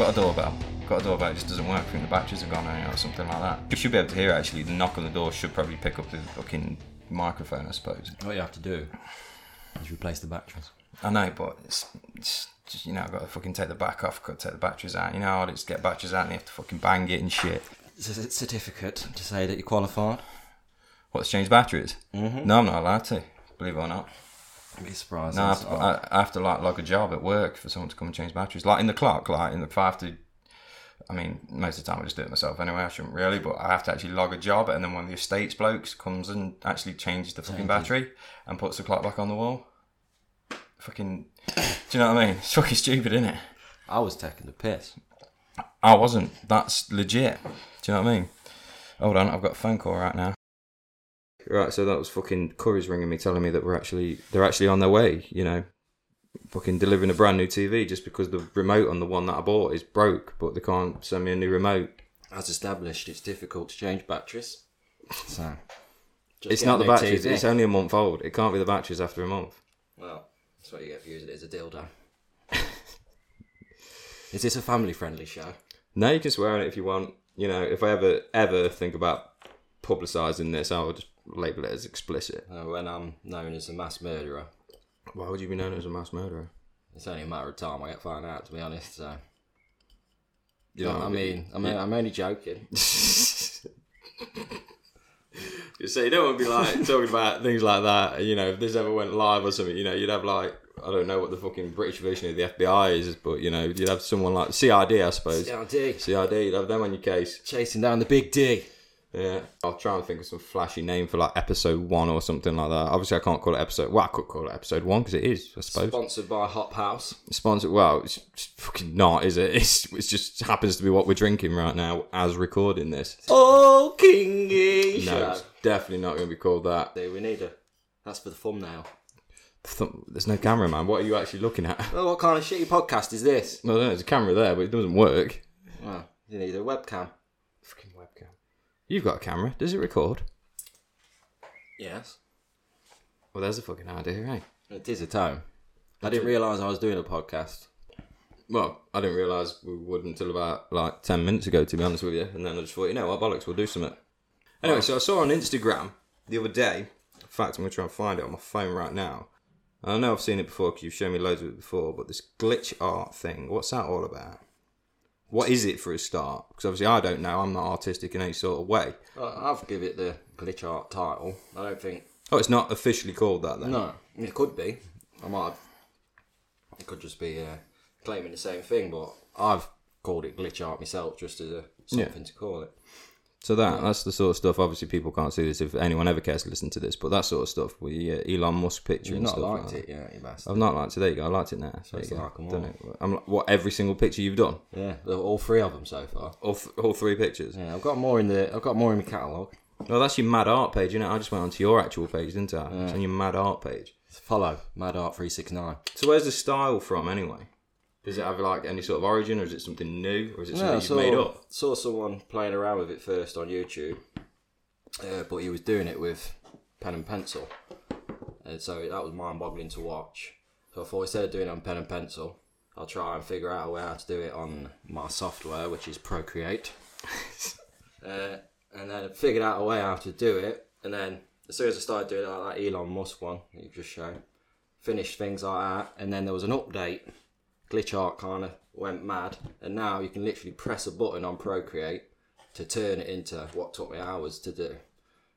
got a doorbell. Got a doorbell. It just doesn't work. I think the batteries have gone out or something like that. You should be able to hear actually. The knock on the door should probably pick up the fucking microphone, I suppose. What you have to do is replace the batteries. I know, but it's, it's just, you know, I've got to fucking take the back off, got to take the batteries out. You know how just get batteries out and you have to fucking bang it and shit. It's a certificate to say that you're qualified. What's changed batteries? Mm-hmm. No, I'm not allowed to, believe it or not. I'd be surprised. No, I have, to, I, I have to like log a job at work for someone to come and change batteries. Like in the clock, like in the, if I have to, I mean, most of the time I just do it myself anyway. I shouldn't really, but I have to actually log a job, and then one of the estates blokes comes and actually changes the fucking battery and puts the clock back on the wall. Fucking, do you know what I mean? It's fucking stupid, isn't it? I was taking the piss. I wasn't. That's legit. Do you know what I mean? Hold on, I've got a phone call right now. Right, so that was fucking Curry's ringing me, telling me that we're actually they're actually on their way. You know, fucking delivering a brand new TV just because the remote on the one that I bought is broke, but they can't send me a new remote. As established, it's difficult to change batteries. So. just It's not the batteries. TV. It's only a month old. It can't be the batteries after a month. Well, that's what you get for using it as a dildo. is this a family friendly show? No, you can swear on it if you want. You know, if I ever ever think about publicising this, I will just label it as explicit. Uh, when I'm known as a mass murderer, Why would you be known as a mass murderer? it's only a matter of time I get found out, to be honest. So. You know, I mean, I mean, I'm only joking. You say you don't want to be like talking about things like that. You know, if this ever went live or something, you know, you'd have like I don't know what the fucking British version of the FBI is, but you know, you'd have someone like CID, I suppose. CRD. CID, you'd have them on your case. Chasing down the big D. Yeah, I'll try and think of some flashy name for like episode one or something like that. Obviously, I can't call it episode. Well, I could call it episode one because it is, I suppose. Sponsored by Hop House. Sponsored. Well, it's, it's fucking not, is it? It's it just happens to be what we're drinking right now as recording this. Oh, Kingy! No, it's definitely not going to be called that. Do we need a? That's for the thumbnail. Th- There's no camera, man. What are you actually looking at? Oh, what kind of shitty podcast is this? No, no, there's a camera there, but it doesn't work. Well, you need a webcam. You've got a camera. Does it record? Yes. Well, there's a fucking idea, eh? It is a time. I didn't realise I was doing a podcast. Well, I didn't realise we would until about like 10 minutes ago, to be honest with you. And then I just thought, you know what, bollocks, we'll do something. Anyway, so I saw on Instagram the other day, in fact, I'm going to try and find it on my phone right now. I know I've seen it before because you've shown me loads of it before, but this glitch art thing, what's that all about? What is it for a start? Because obviously I don't know, I'm not artistic in any sort of way. Well, I've give it the glitch art title. I don't think. Oh, it's not officially called that then? No, it could be. I might. Have, it could just be uh, claiming the same thing, but I've called it glitch art myself, just as a something to call it. So that that's the sort of stuff. Obviously, people can't see this if anyone ever cares to listen to this, but that sort of stuff. the uh, Elon Musk picture You've and not stuff. liked like it, yeah, you bastard. I've not liked it. There you go. I liked it now. So it's there you go. Done all. I'm like, what every single picture you've done, Yeah, all three of them so far. all, th- all three pictures. Yeah, I've got more in the. I've got more in my catalogue. Well, that's your mad art page, isn't it? I just went onto your actual page, didn't I? It's on your mad art page. Follow Mad Art three six nine. So where's the style from anyway? Does it have like any sort of origin, or is it something new, or is it something you've made up? saw someone playing around with it first on YouTube, uh, but he was doing it with pen and pencil, and so that was mind-boggling to watch. So I thought instead of doing it on pen and pencil, I'll try and figure out a way how to do it on my software, which is Procreate. uh, and then I figured out a way how to do it, and then as soon as I started doing it like that Elon Musk one that you've just shown, finished things like that, and then there was an update glitch art kind of went mad, and now you can literally press a button on Procreate to turn it into what took me hours to do.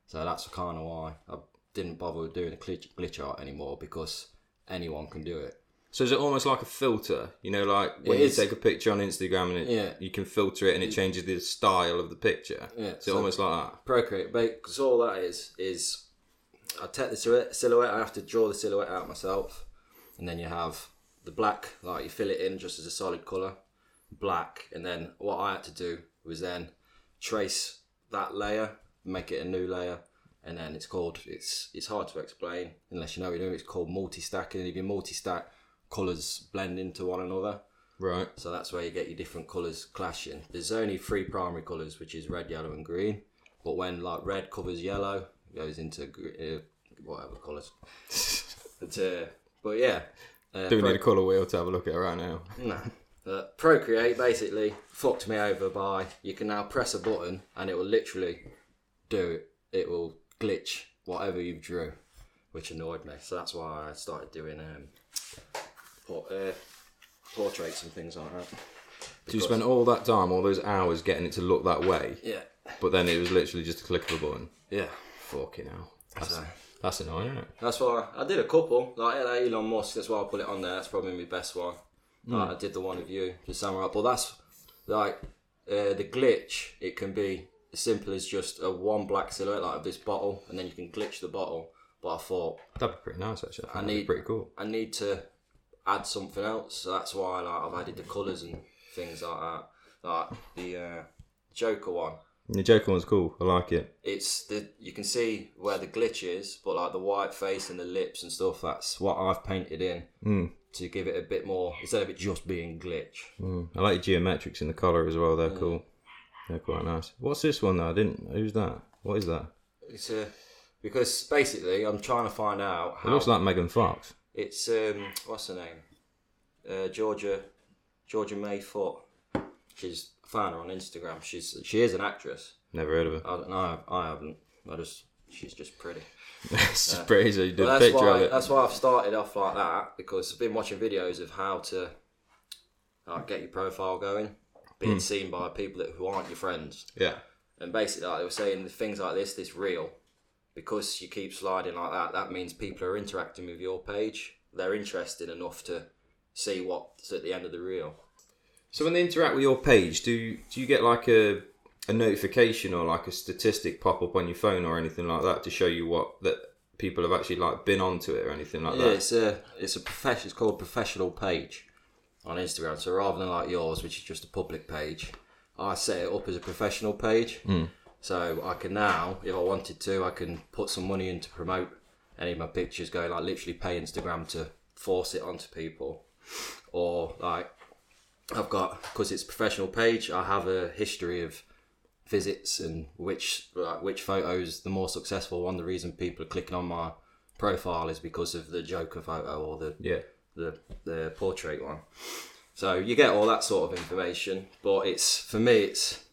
So that's kind of why I didn't bother doing a glitch, glitch art anymore because anyone can do it. So is it almost like a filter? You know, like when It you is. take a picture on Instagram and it, Yeah. you can filter it and it changes the style of the picture. Yeah, it so- almost like that? Procreate, because all that is is I take the silhouette, I have to draw the silhouette out myself, and then you have the black, like you fill it in just as a solid color, black, and then what I had to do was then trace that layer, make it a new layer, and then it's called it's it's hard to explain unless you know what you're doing. It's called multi-stacking. and If you multi-stack, colors blend into one another. Right. So that's where you get your different colours clashing. There's only three primary colours, which is red, yellow, and green. But when like red covers yellow, it goes into uh, whatever colours. but, uh, but yeah, uh, Do we pro- need a colour wheel to have a look at it right now? no. But Procreate basically fucked me over by you can now press a button and it will literally do it. It will glitch whatever you drew, which annoyed me. So that's why I started doing um, por- uh, portraits and things like that. So you spent all that time, all those hours getting it to look that way, Yeah, but then it was literally just a click of a button. yeah. Fucking hell. That's, So- that's annoying, isn't it? That's why I did a couple. Like yeah, Elon Musk, that's why I put it on there. That's probably my best one. Like, I did the one of you, the samurai. But that's like uh, the glitch. It can be as simple as just a one black silhouette like of this bottle, and then you can glitch the bottle. But I thought That'd be pretty nice, actually. I, be need- pretty cool. I need to add something else. So that's why like, I've added the colours and things like that. Like the uh, Joker one. The Joker one's cool. I like it. It's the you can see where the glitch is, but like the white face and the lips and stuff. That's what I've painted in Mm. to give it a bit more instead of it just being glitch. Mm. I like the geometrics in the collar as well. They're cool. They're quite nice. What's this one though? I didn't. Who's that? What is that? It's a because basically I'm trying to find out It looks like Megan Fox. it's um what's her name uh, Georgia Georgia May Foote. She's found her on Instagram. She's she is an actress. Never heard of her. I don't know. I haven't. I just she's just pretty. it's just pretty. So you did a that's picture why of it. that's why I've started off like that because I've been watching videos of how to like, get your profile going, being hmm. seen by people that who aren't your friends, Yeah. and basically like, they were saying things like this, this reel, because you keep sliding like that, that means people are interacting with your page. They're interested enough to see what's at the end of the reel. So when they interact with your page, do do you get like a a notification or like a statistic pop up on your phone or anything like that to show you what that people have actually like been onto it or anything like Yeah, that? Yeah, it's a it's a profession. It's called professional page on Instagram. So rather than like yours, which is just a public page, I set it up as a professional page. Hmm. So I can now, if I wanted to, I can put some money in to promote any of my pictures. Going like literally pay Instagram to force it onto people, or like I've got because it's a professional page. I have a history of visits and which like, which photos the more successful one. The reason people are clicking on my profile is because of the Joker photo or the Yeah. the the portrait one. So you get all that sort of information, but it's for me. It's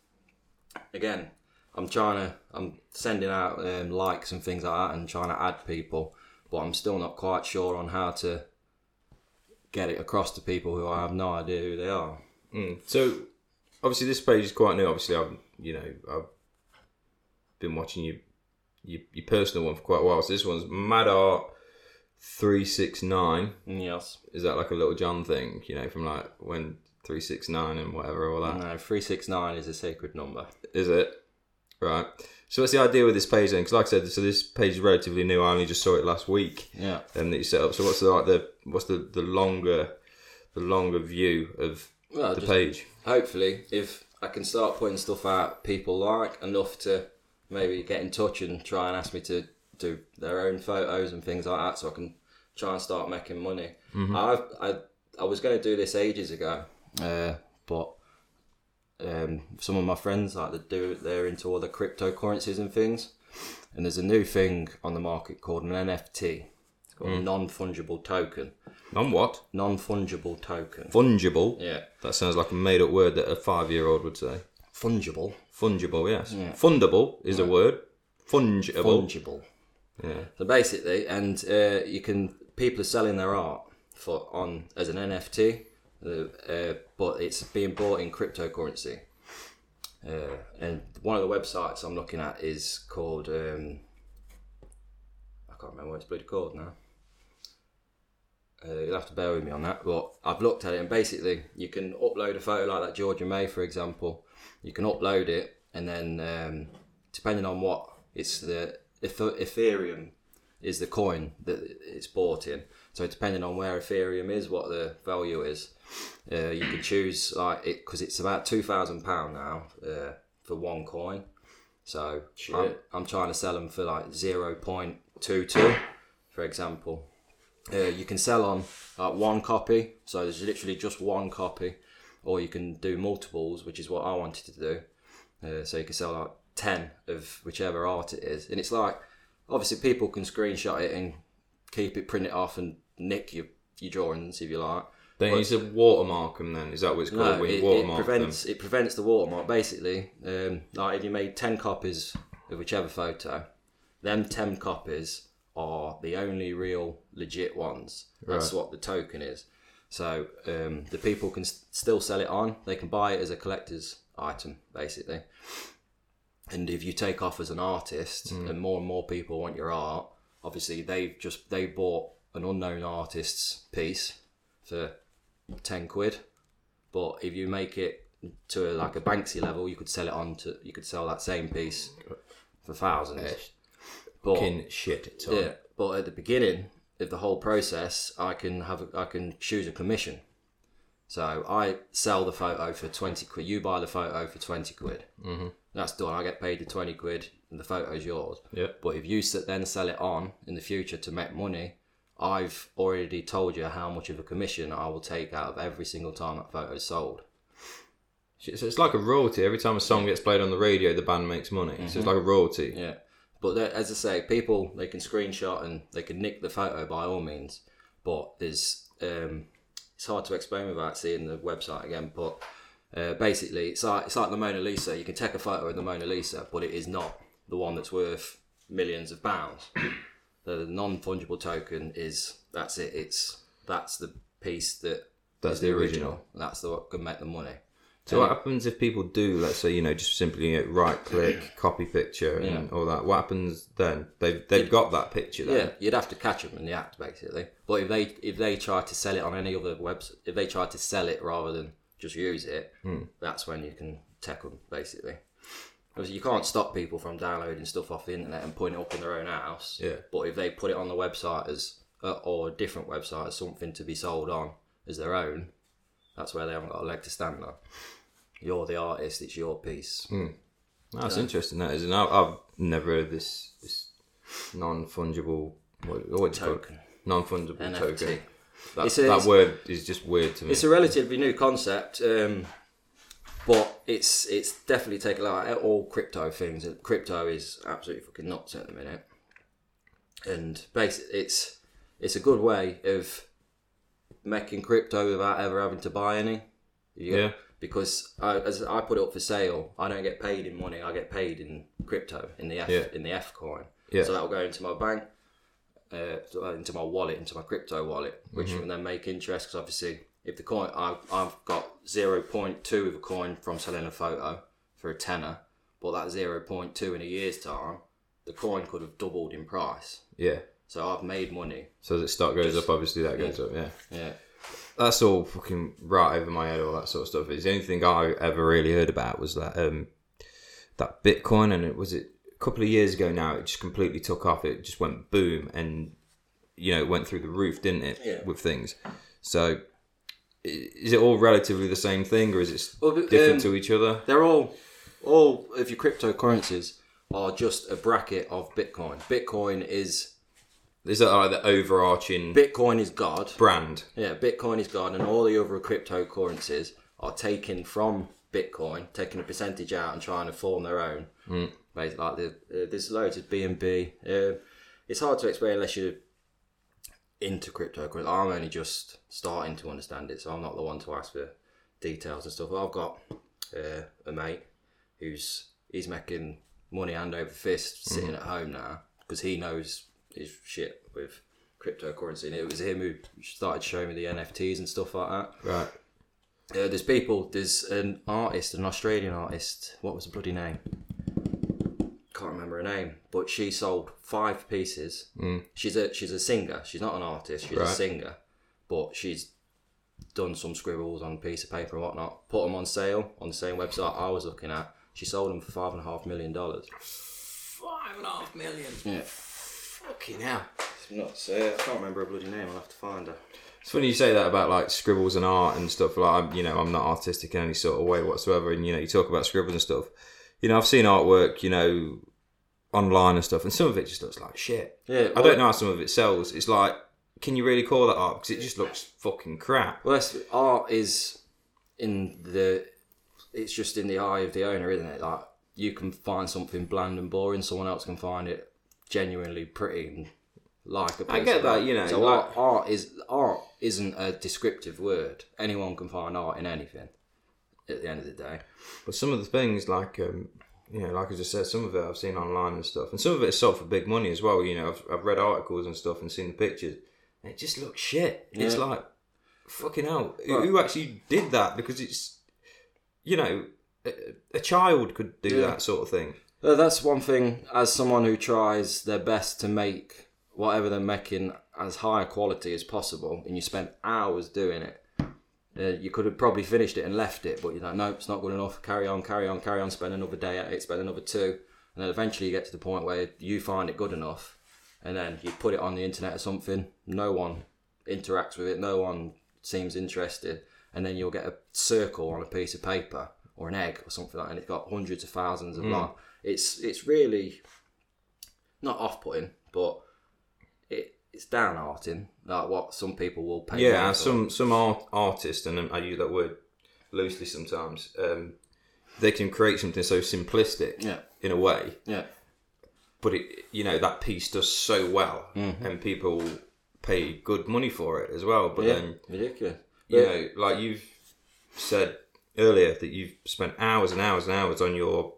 again, I'm trying to I'm sending out um, likes and things like that, and trying to add people, but I'm still not quite sure on how to get it across to people who I have no idea who they are. Mm. So obviously this page is quite new. Obviously, I've you know I've been watching you your, your personal one for quite a while. So this one's Mad Art three six nine. Yes. Is that like a little John thing? You know, from like when three six nine and whatever all that. No, three six nine is a sacred number. Is it? Right. So what's the idea with this page then? Because like I said, so this page is relatively new. I only just saw it last week. Yeah. Um, that you set up. So what's the like the what's the the longer the longer view of Well, the page? hopefully, if I can start putting stuff out people like enough to maybe get in touch and try and ask me to do their own photos and things like that, so I can try and start making money. I've I I was going to do this ages ago, uh, but um, some of my friends like they do they're into all the cryptocurrencies and things, and there's a new thing on the market called an NFT. It's called a non fungible token. Non what? Non fungible token. Fungible. Yeah. That sounds like a made up word that a five year old would say. Fungible. Fungible, yes. Fundable is a word. Fungible. Fungible. Yeah. So basically, and uh, you can people are selling their art for on as an NFT, uh, uh, but it's being bought in cryptocurrency. Uh, and one of the websites I'm looking at is called um, I can't remember what it's bloody called now. Uh, you'll have to bear with me on that, but I've looked at it and basically you can upload a photo like that Georgia May, for example. You can upload it, and then um, depending on what it's the Ethereum is the coin that it's bought in. So depending on where Ethereum is, what the value is, uh, you can choose like it because it's about two thousand pound now uh, for one coin. So I'm, I'm trying to sell them for like zero point two two, for example. Uh, you can sell on like one copy, so there's literally just one copy, or you can do multiples, which is what I wanted to do. Uh, so you can sell like ten of whichever art it is, and it's like obviously people can screenshot it and keep it, print it off, and nick your your drawings if you like. Then you said watermark them. Then is that what it's called? No, when you it, it prevents it prevents the watermark. Basically, um, like if you made ten copies of whichever photo, them ten copies are the only real legit ones. That's what the token is. So um, the people can s- still sell it on. They can buy it as a collector's item, basically. And if you take off as an artist, and more and more people want your art, obviously they've just they bought an unknown artist's piece for ten quid. But if you make it to a, like a Banksy level, you could sell it on to you could sell that same piece for thousands. But Fucking shit. Yeah, but at the beginning of the whole process, I can have a, I can choose a commission. So I sell the photo for twenty quid. You buy the photo for twenty quid. Mm-hmm. That's done. I get paid the twenty quid, and the photo's yours. Yeah. But if you then sell it on in the future to make money, I've already told you how much of a commission I will take out of every single time that photo is sold. So it's like a royalty. Every time a song gets played on the radio, the band makes money. So it's like a royalty. Yeah. But as I say, people they can screenshot and they can nick the photo by all means. But there's um, it's hard to explain without seeing the website again. But uh, basically, it's like it's like the Mona Lisa. You can take a photo of the Mona Lisa, but it is not the one that's worth millions of pounds. the non fungible token is that's it. It's that's the piece that That's the original. That's the what can make the money. So what happens if people do, let's say, you know, just simply uh, right click, copy picture, and all that? What happens then? They've they've got that picture then. Yeah, you'd have to catch them in the act basically. But if they if they try to sell it on any other website, if they try to sell it rather than just use it, Hmm. that's when you can tech them basically. Obviously, you can't stop people from downloading stuff off the internet and putting it up in their own house. Yeah. But if they put it on the website as uh, or a different website as something to be sold on as their own, that's where they haven't got a leg to stand on. You're the artist; it's your piece. Hmm. That's interesting. That is, and I've, I've never heard this this non fungible what what do you call it? Token. Non fungible token. That, It's a- that it's- word is just weird to me. It's a relatively new concept, um, but it's it's definitely taken like all crypto things. Crypto is absolutely fucking nuts at the minute, and basically it's it's a good way of making crypto without ever having to buy any. You- Yeah. Because I, as I put it up for sale, I don't get paid in money. I get paid in crypto in the F Yeah. in the F coin. Yeah. So that will go into my bank, uh, into my wallet, into my crypto wallet, which Mm-hmm. can then make interest. Because obviously, if the coin, I, I've got zero point two of a coin from selling a photo for a tenner, but that zero point two in a year's time, the coin could have doubled in price. yeah. So I've made money. So as the stock goes up, obviously that goes up. Yeah. Yeah. That's all fucking right over my head. All that sort of stuff. It's the only thing I ever really heard about was that um that Bitcoin, and it was it a couple of years ago now. It just completely took off. It just went boom, and you know it went through the roof, didn't it? Yeah. With things. So is it all relatively the same thing, or is it Well, but, different um, to each other? They're all, all of your cryptocurrencies are just a bracket of Bitcoin. Bitcoin is Is that like the overarching Bitcoin is God. brand? Yeah, Bitcoin is God, and all the other cryptocurrencies are taken from Bitcoin, taking a percentage out and trying to form their own. Mm. Like the, uh, there's loads of BNB. Uh, it's hard to explain unless you're into cryptocurrency. I'm only just starting to understand it, so I'm not the one to ask for details and stuff. I've got uh, a mate who's he's making money hand over fist sitting at home now because he knows his shit with cryptocurrency, and it was him who started showing me the NFTs and stuff like that. Right. Uh, there's people. There's an artist, an Australian artist. What was the bloody name? Can't remember her name, but she sold five pieces. Mm. She's a she's a singer. She's not an artist. She's a singer, but she's done some scribbles on a piece of paper and whatnot. Put them on sale on the same website I was looking at. She sold them for five and a half million dollars. Five and a half million. Yeah, Fucking hell. it's nuts. Uh, I can't remember her bloody name. I'll have to find her. It's funny you say that about like scribbles and art and stuff. Like, I'm, you know, I'm not artistic in any sort of way whatsoever. And you know, you talk about scribbles and stuff. You know, I've seen artwork, you know, online and stuff, and some of it just looks like shit. Yeah, I don't know how some of it sells. It's like, can you really call that art? Because it just looks fucking crap. Well, that's, art is in the. It's just in the eye of the owner, isn't it? Like you can find something bland and boring, someone else can find it genuinely pretty and like a piece I get that, you know, So like- art, art is art isn't a descriptive word. Anyone can find art in anything. At the end of the day, But some of the things, like um, you know, like I just said, some of it I've seen online and stuff, and some of it is sold for big money as well. You know, I've, I've read articles and stuff and seen the pictures, and it just looks shit. It's like fucking hell. Who- Right. Who actually did that? Because it's, you know, a, a child could do Yeah. that sort of thing. That's one thing. As someone who tries their best to make whatever they're making as high a quality as possible, and you spend hours doing it, uh, you could have probably finished it and left it, but you're like, no, it's not good enough. Carry on, carry on, carry on. Spend another day at it. Spend another two, and then eventually you get to the point where you find it good enough, and then you put it on the internet or something. No one interacts with it. No one seems interested, and then you'll get a circle on a piece of paper or an egg or something like that, and it's got hundreds of thousands of like. It's it's really not off-putting, but it it's downhearting. Like what some people will pay. Yeah, money for. some some art, artists, and I use that word loosely sometimes. Um, they can create something so simplistic Yeah. in a way, yeah. but it you know that piece does so well, Mm-hmm. and people pay good money for it as well. But Yeah, then ridiculous. you But- know, like you've said earlier, that you've spent hours and hours and hours on your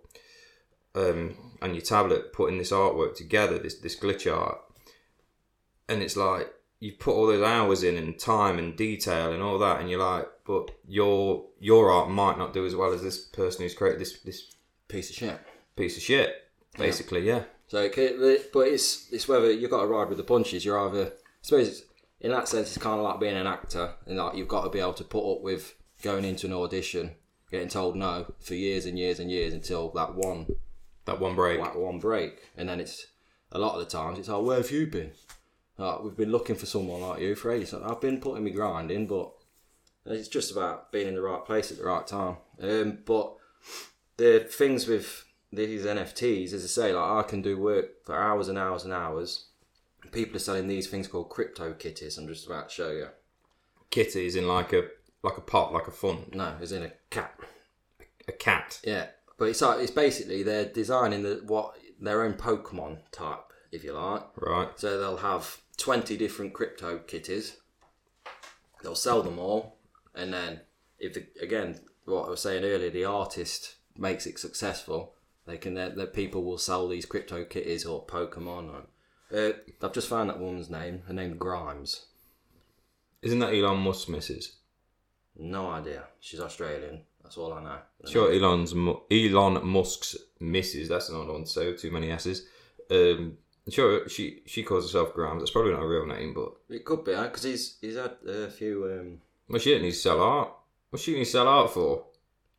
um on your tablet putting this artwork together, this this glitch art, and it's like you put all those hours in and time and detail and all that, and you're like, but your your art might not do as well as this person who's created this this piece of shit. piece of shit. Basically, yeah. So, but it's it's whether you've got to ride with the punches. You're either, I suppose, it's, in that sense, it's kind of like being an actor, and like you've got to be able to put up with going into an audition, getting told no for years and years and years until that one That one break. that one break, and then it's a lot of the times it's like, where have you been? Like, we've been looking for someone like you for ages. I've been putting me grind in, but it's just about being in the right place at the right time. Um, but the things with these NFTs, as I say, like I can do work for hours and hours and hours. People are selling these things called crypto kitties. I'm just about to show you. Kitties in like a like a pot, like a fun, No, it's in a cat. a cat. Yeah, but it's like it's basically they're designing the what their own Pokemon type, if you like. Right. So they'll have 20 different crypto kitties. They'll sell them all. And then, if the, again, what I was saying earlier, the artist makes it successful, they can the people will sell these crypto kitties or Pokemon. Or, uh, I've just found that woman's name. Her name Grimes. Isn't that Elon Musk's missus? No idea. She's Australian. That's all I know. Sure, Elon's Elon Musk's missus. That's not one to say. Too many s's. Um, sure, she she calls herself Grimes. That's probably not a real name, but It could be, because he's he's had a few. Um, well, she didn't need to sell art. What's she need to sell art for?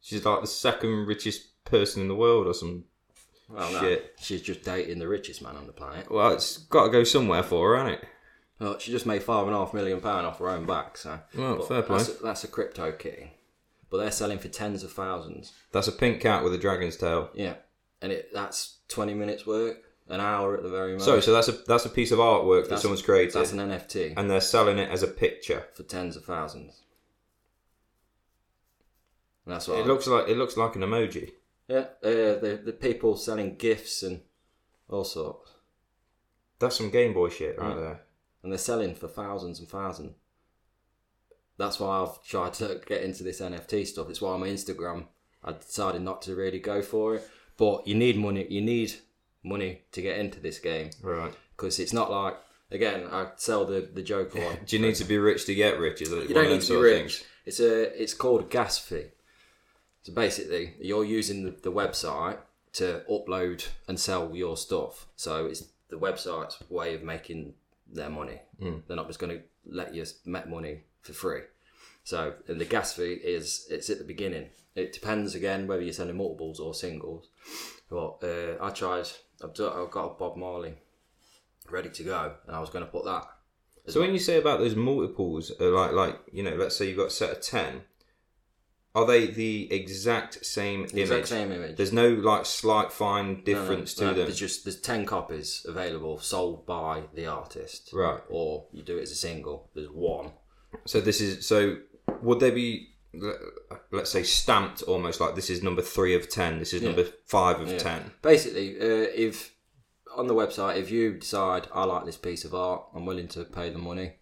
She's like the second richest person in the world or some. well, no, Shit. she's just dating the richest man on the planet. Well, it's got to go somewhere for her, hasn't it? Well, she just made five and a half million pound off her own back, so Well, fair play. That's a, that's a crypto kitty, but they're selling for tens of thousands. That's a pink cat with a dragon's tail. Yeah, and it that's twenty minutes work, an hour at the very most. Sorry, so that's a that's a piece of artwork that That's- someone's created, that's an NFT and they're selling it as a picture. for tens of thousands. And that's what It I- looks like it looks like an emoji. yeah. Uh, the the people selling gifts and all sorts, That's some Game Boy shit right Mm. there. and they're selling for thousands and thousands. That's why I've tried to get into this NFT stuff. It's why on my Instagram I decided not to really go for it. But you need money. You need money to get into this game Right. because it's not like again I sell the the Joker one. Do you need to be rich to get rich? Is it You don't need to be rich. things? It's a it's called gas fee. So basically, you're using the, the website to upload and sell your stuff. So it's the website's way of making their money. Hmm. They're not just going to let you make money for free. So and the gas fee is it's at the beginning. It depends again whether you're selling multiples or singles. But uh, I tried. I've, done, I've got a Bob Marley ready to go, and I was going to put that. So when you say about those multiples, uh, like like you know, let's say you've got a set of ten, are they the exact same The image? exact same image. There's no like slight fine No, no, difference no, to them. There's just there's ten copies available sold by the artist, Right. Or you do it as a single. There's one. So this is so. Would they be, let's say, stamped almost like this is number three of ten. This is number five of Yeah. ten. Basically, uh, if on the website, if you decide I like this piece of art, I'm willing to pay the money.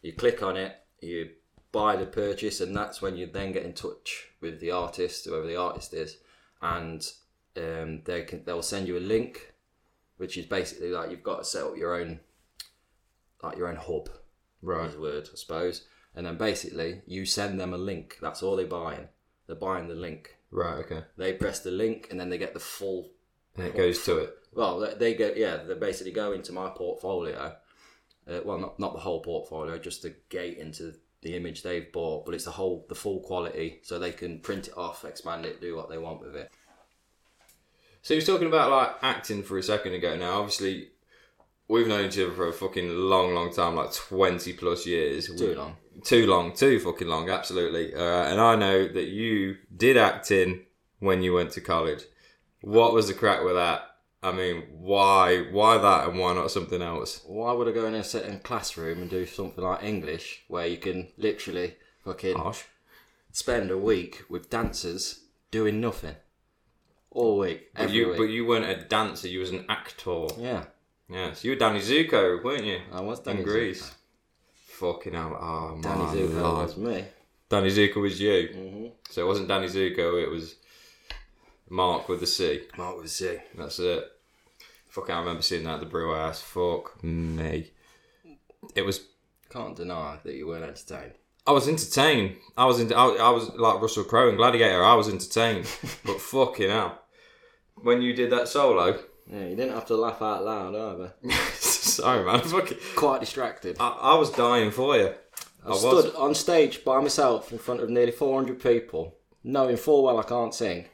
You click on it, you buy the purchase, and that's when you then get in touch with the artist, whoever the artist is, and um, they can they'll send you a link, which is basically like you've got to set up your own, like your own hub, Right. word I suppose, and then basically you send them a link. That's all they're buying. They're buying the link. Right. Okay. They press the link, and then they get the full And it goes to it. well, they- go, yeah, they basically go into my portfolio. Uh, well, not not the whole portfolio, just the gate into the image they've bought, but it's the whole, the full quality, so they can print it off, expand it, do what they want with it. So you was talking about like acting for a second ago. Now, obviously, we've known each other for a fucking long, long time, like twenty plus years. Too long. Too long. Too fucking long. Absolutely. Uh, and I know that you did acting when you went to college. What was the crack with that? I mean, why? Why that, and why not something else? Why would I go in a certain classroom and do something like English, where you can literally fucking Harsh. spend a week with dancers doing nothing all week, But every you, week? but you weren't a dancer. You was an actor. yeah, Yeah. So you were Danny Zuko, weren't you? I was In Danny Grease. Zuko. Fucking hell. Oh, Danny my Zuko Lord. was me. Danny Zuko was you. hmm So it wasn't Danny Zuko, it was Mark with the C. Mark was C. That's it. Fuck, I remember seeing that at the brew house. Fuck me. It was. Can't deny that you weren't entertained. I was entertained. I was into. I, I was like Russell Crowe in Gladiator. I was entertained. but fucking hell, when you did that solo, Yeah, you didn't have to laugh out loud either. sorry man, fucking, Quite distracted. I, I was dying for you. I, I was. stood on stage by myself in front of nearly 400 people, knowing full well I can't sing.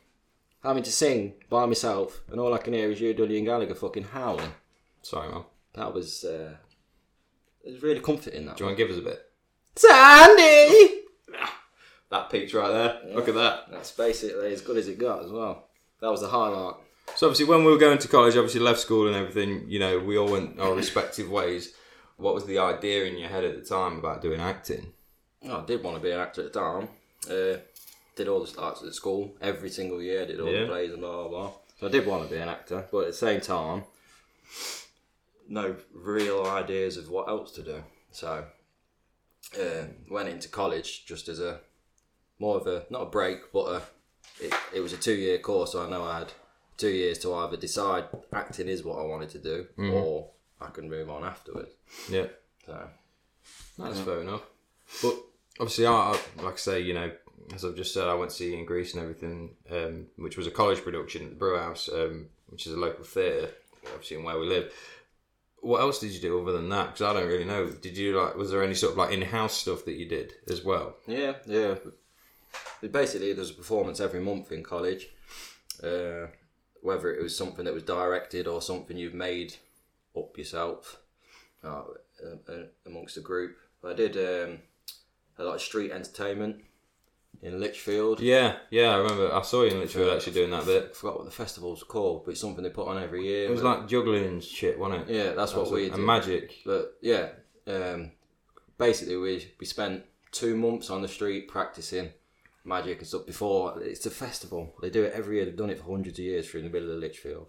Having to sing by myself, and all I can hear is you, Dudley and Gallagher, fucking howling. Sorry man. That was, uh, it was really comforting. That Do you want to give us a bit? Sandy. That peaked right there. Look at that. That's basically as good as it got as well. That was the highlight. So obviously, when we were going to college, obviously left school and everything, you know, we all went our respective ways. What was the idea in your head at the time about doing acting? Oh, I did want to be an actor at the time. Uh, did all the arts at school every single year. Did all Yeah. the plays and blah blah blah. So I did want to be an actor, but at the same time, no real ideas of what else to do. So uh, went into college just as a more of a not a break, but a it, it was a two year course. So I know I had two years to either decide acting is what I wanted to do, or I can move on afterwards. Yeah, So that's fair enough. But obviously, I, I like I say, you know, as I've just said, I went to see in Grease and everything, um, which was a college production at the Brew House, um, which is a local theatre, obviously in where we live. What else did you do other than that? Because I don't really know. Did you like? Was there any sort of like in-house stuff that you did as well? Yeah, yeah. Basically, there's a performance every month in college. Uh, whether it was something that was directed or something you've made up yourself uh, uh, uh, amongst the group. I did um, a lot of street entertainment in Lichfield. Yeah, yeah, I remember. I saw you in Lichfield actually doing that I bit. forgot what the festival's called, but it's something they put on every year. It was like juggling shit, wasn't it? yeah, that's what we did. And magic. But yeah, um, basically we we spent two months on the street practicing magic and stuff before it's a festival. They do it every year. They've done it for hundreds of years through the middle of Lichfield.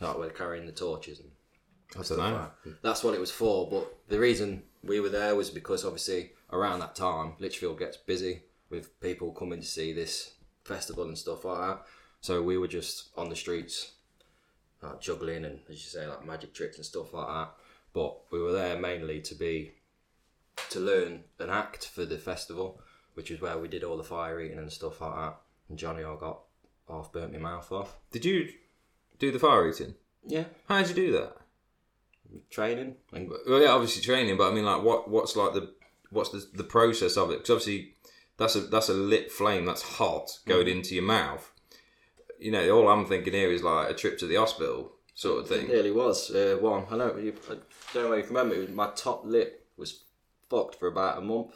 Like where they're carrying the torches and I don't know. that's what it was for. But the reason we were there was because obviously around that time Lichfield gets busy with people coming to see this festival and stuff like that. So we were just on the streets, like juggling and as you say, like magic tricks and stuff like that. But we were there mainly to be to learn an act for the festival, which is where we did all the fire eating and stuff like that. And Johnny, I got half burnt my mouth off. Did you do the fire eating? Yeah, How did you do that? training and Well, yeah, obviously training, but I mean, like, what what's like the what's the, the process of it? Because obviously, that's a that's a lit flame that's hot going into your mouth. You know, all I'm thinking here is like a trip to the hospital sort of thing. It nearly was uh, one. I know. You, I don't know if you remember. Was, my top lip was fucked for about a month.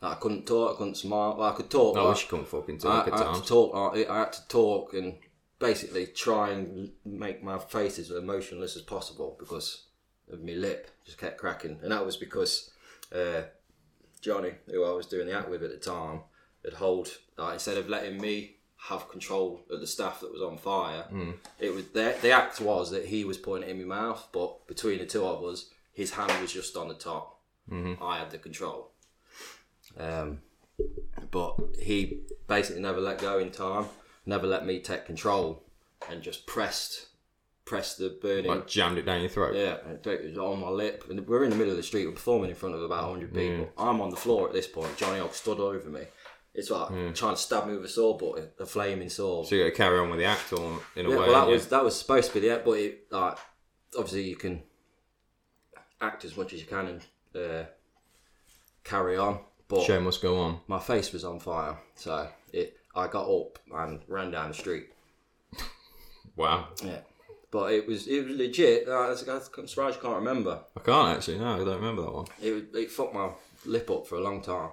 I couldn't talk. I couldn't smile. Well, I could talk. I but wish you couldn't fucking I, talk I at had to talk. I, I had to talk and basically try and make my face as emotionless as possible because of my lip just kept cracking, and that was because uh, Johnny, who I was doing the act with at the time, had hold like instead of letting me have control of the staff that was on fire. It was the, the act was that he was pointing in my mouth, but between the two of us, his hand was just on the top. I had the control. Um, but he basically never let go in time, never let me take control, and just pressed pressed the burning. Like jammed it down your throat. Yeah, and it was on my lip. And we're in the middle of the street. We're performing in front of about 100 people. I'm on the floor at this point. Johnny Ogg stood over me. It's like trying to stab me with a sword, but a flaming sword. So you got to carry on with the act or in a Yeah, way. well, that was that was supposed to be the end, but it, like obviously you can act as much as you can and uh, carry on. But show must go on. my face was on fire, so it. I got up and ran down the street. Wow. Yeah, but it was it was legit. Uh, I'm surprised you can't remember. I can't actually. No, I don't remember that one. It was- it fucked my lip up for a long time.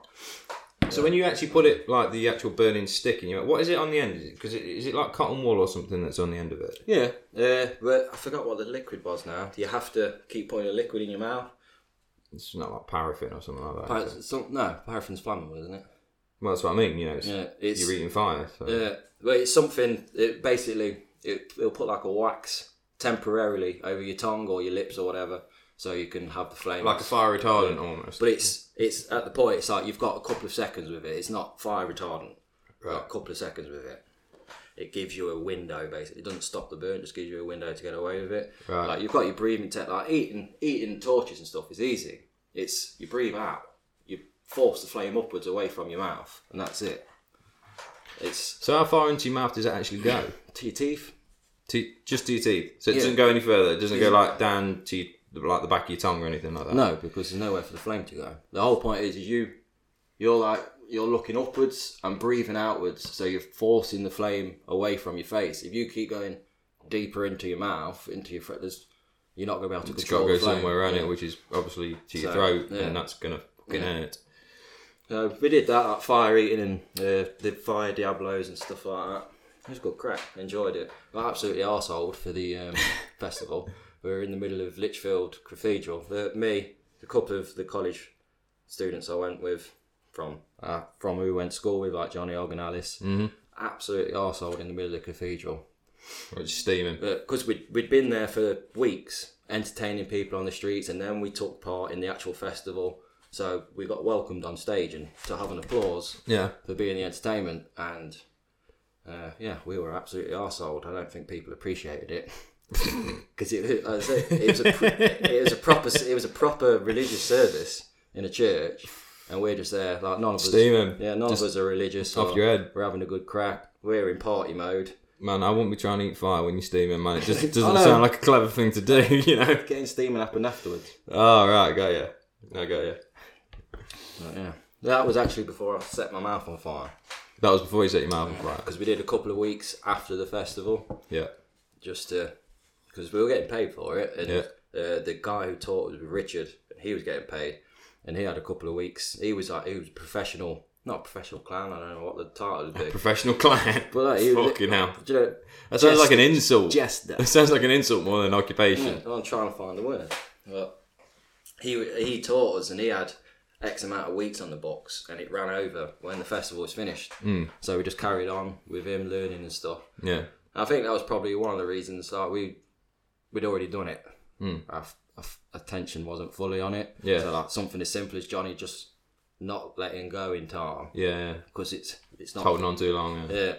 So when you actually put it like the actual burning stick in your, mouth, what is it on the end? Because it, is it like cotton wool or something that's on the end of it? Yeah, uh, but I forgot what the liquid was now. You have to keep putting a liquid in your mouth. It's not like paraffin or something like that. is it? Par- some, no, paraffin's flammable, isn't it? Well, that's what I mean. You know, it's, Yeah, it's you're eating fire. So. Yeah, well, it's something. It basically it, it'll put like a wax temporarily over your tongue or your lips or whatever, so you can have the flame. Like a fire retardant almost. but it's it's at the point. It's like you've got a couple of seconds with it. It's not fire retardant. You've got a couple of seconds with it. It gives you a window basically. It doesn't stop the burn. It just gives you a window to get away with it. Right. Like you've got your breathing tech. Like eating eating torches and stuff is easy. It's you breathe out. You force the flame upwards away from your mouth, and that's it. It's So how far into your mouth does it actually go? to your teeth. to, just to your teeth. So it Yeah. doesn't go any further. It doesn't go like down to your, like the back of your tongue or anything like that. No, because there's nowhere for the flame to go. The whole point is, is you, you're like you're looking upwards and breathing outwards, so you're forcing the flame away from your face. If you keep going deeper into your mouth, into your throat, there's you're not going to be able to It's got to go somewhere around Yeah. it, which is obviously to your So, throat, yeah. and that's gonna fucking Yeah. hurt. So we did that, like fire eating and uh, the fire diabolos and stuff like that. It was good crack. Enjoyed it. Got absolutely arseholed for the um, festival. We were in the middle of Lichfield Cathedral. The, me, a couple of the college students I went with from uh, from who we went to school with, like Johnny Alice, mm-hmm. absolutely arseholed in the middle of the cathedral. Just steaming. Because we'd, we'd been there for weeks, entertaining people on the streets, and then we took part in the actual festival. So we got welcomed on stage and to have an applause Yeah. for being the entertainment. And uh, yeah, we were absolutely arseholed. I don't think people appreciated it. Because it, it was a it was a proper it was a proper religious service in a church, and we're just there like none of us Steaming. yeah none of us are religious off or your head. We're having a good crack. We're in party mode. Man, I wouldn't be trying to eat fire when you're steaming, man. It just doesn't know. sound like a clever thing to do, you know? Getting steaming happened afterwards. Oh, right, got you. I got you. But yeah, that was actually before I set my mouth on fire That was before you set your mouth on fire. because we did a couple of weeks after the festival Yeah. just to because we were getting paid for it, and Yeah. uh, the guy who taught was Richard, and he was getting paid, and he had a couple of weeks. He was like he was a professional, not a professional clown. I don't know what the title would be, Professional clown. but like, he was, Fucking hell. Do you know, That sounds jest- like an insult. jester. It sounds like an insult more than an occupation. I'm trying to find the word. But he he taught us, and he had X amount of weeks on the box, and it ran over when the festival was finished. Mm. So we just carried on with him learning and stuff. Yeah. I think that was probably one of the reasons that we we'd already done it. F- our f- attention wasn't fully on it. Yeah. So like something as simple as Johnny just not letting go in time Yeah, because it's it's not. Holding on too long. Yeah. Yeah.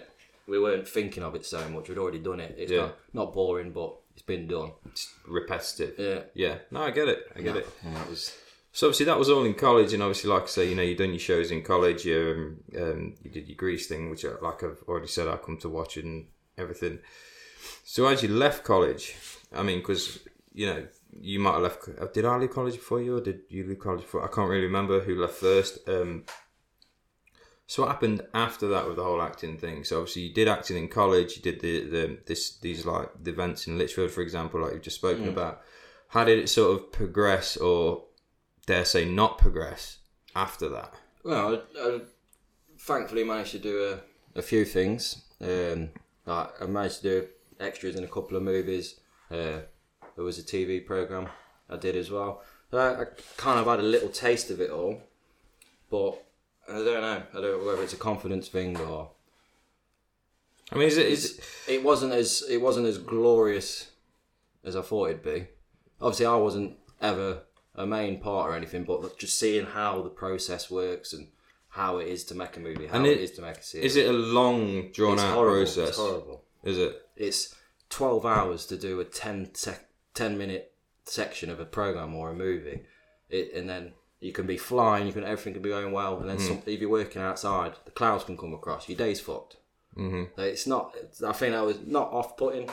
We weren't thinking of it so much. We'd already done it. It's Yeah. not, not boring, but it's been done. It's repetitive. Yeah. Yeah. No, I get it. I get it. Yeah, it was. So obviously that was all in college, and obviously, like I say, you know, you've done your shows in college. You um, um, you did your Grease thing, which, uh, like I've already said, I come to watch and everything. So as you left college, I mean, because you know, you might have left. uh, Did I leave college before you, or did you leave college before? I can't really remember who left first. Um, so what happened after that with the whole acting thing? So obviously you did acting in college. You did the, the this these like the events in Lichfield, for example, like you've just spoken about. How did it sort of progress, or dare say not progress after that? Well, I, I thankfully managed to do a, a few things. Um, like I managed to do extras in a couple of movies. Uh, there was a TV program I did as well. I, I kind of had a little taste of it all, but I don't know. I don't know whether it's a confidence thing or I mean, is it? Is it it wasn't as it wasn't as glorious as I thought it'd be. Obviously, I wasn't ever a main part or anything, but just seeing how the process works and how it is to make a movie, how And it it- is to make a series. is it a long, drawn it's out horrible. process? It's horrible. Is it? It's twelve hours to do a 10, sec- 10 minute section of a program or a movie, it, and then you can be flying, you can everything can be going well, and then some, if you're working outside, the clouds can come across. Your day's fucked. Mm-hmm. It's not. I think that was not off putting,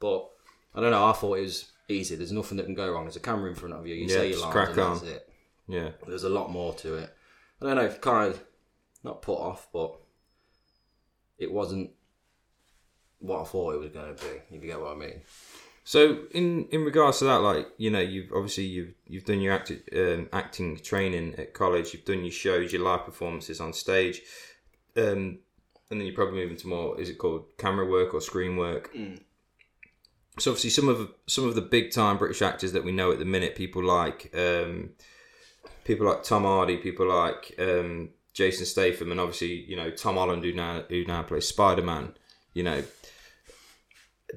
but I don't know. I thought it was easy. There's nothing that can go wrong. There's a camera in front of you. You Yeah, say your lines, crack and on. that's it. Yeah. There's a lot more to it. I don't know. Kind of not put off, but it wasn't what I thought it was going to be. If you get what I mean. So in in regards to that, like you know, you've obviously you've you've done your acti- um, acting training at college. You've done your shows, your live performances on stage, um, and then you're probably moving to more. Is it called camera work or screen work? So obviously, some of some of the big time British actors that we know at the minute, people like um, people like Tom Hardy, people like um, Jason Statham, and obviously you know Tom Holland who now who now plays Spider Man. You know,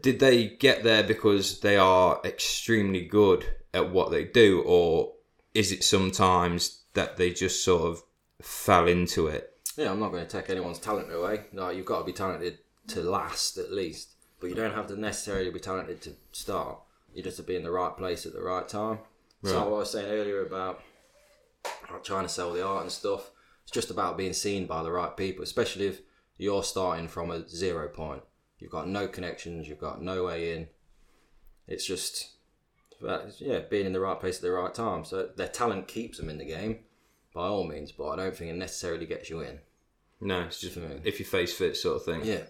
did they get there because they are extremely good at what they do, or is it sometimes that they just sort of fell into it? Yeah, I'm not going to take anyone's talent away. No, you've got to be talented to last at least, but you don't have to necessarily be talented to start. You just have to be in the right place at the right time. So what I was saying earlier about trying to sell the art and stuff, it's just about being seen by the right people, especially if you're starting from a zero point. You've got no connections, you've got no way in. It's just, uh, yeah, being in the right place at the right time. So their talent keeps them in the game, by all means, but I don't think it necessarily gets you in. No, it's just if your face fits, sort of thing. Yeah,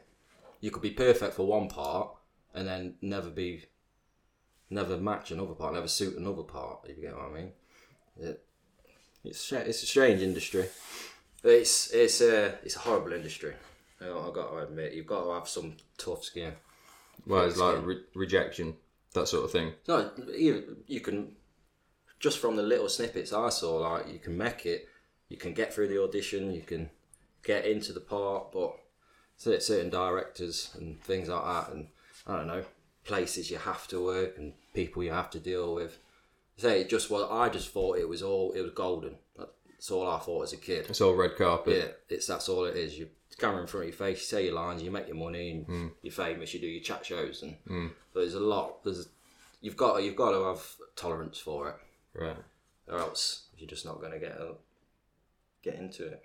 you could be perfect for one part and then never be, never match another part, never suit another part. If you get what I mean. It, it's it's a strange industry. It's it's a it's a horrible industry. Know, I've got to admit, you've got to have some tough skin. Well, it's like re- rejection, that sort of thing. No, you, you can just from the little snippets I saw, like you can make it, you can get through the audition, you can get into the part, but certain directors and things like that, and I don't know places you have to work and people you have to deal with. Say it just was. I just thought it was all it was golden. That's all I thought as a kid. It's all red carpet. Yeah, it's that's all it is. You camera in front of your face, you say your lines, you make your money, and Hmm. you're famous. You do your chat shows, and but there's a lot. There's you've got you've got to have tolerance for it, Right. or else you're just not going to get uh, get into it.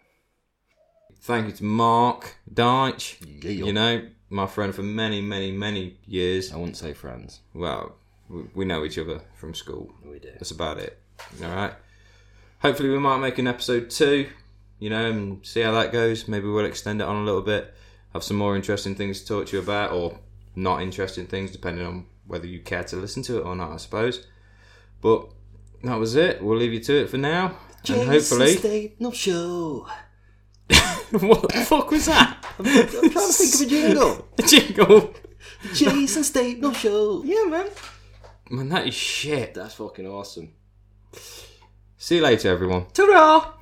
Thank you to Mark Deitch. Yeah. You know, my friend for many, many, many years. I wouldn't say friends. Well, we, we know each other from school. We do. That's about it. All right. Hopefully, we might make an episode two. You know, and see how that goes. Maybe we'll extend it on a little bit. Have some more interesting things to talk to you about, or not interesting things, depending on whether you care to listen to it or not. I suppose. But that was it. We'll leave you to it for now, and hopefully. no show. what the fuck was that? I'm trying to think of a jingle. jingle. Jason State no show. Yeah, man. Man, that is shit. That's fucking awesome. See you later, everyone. Ta-ra!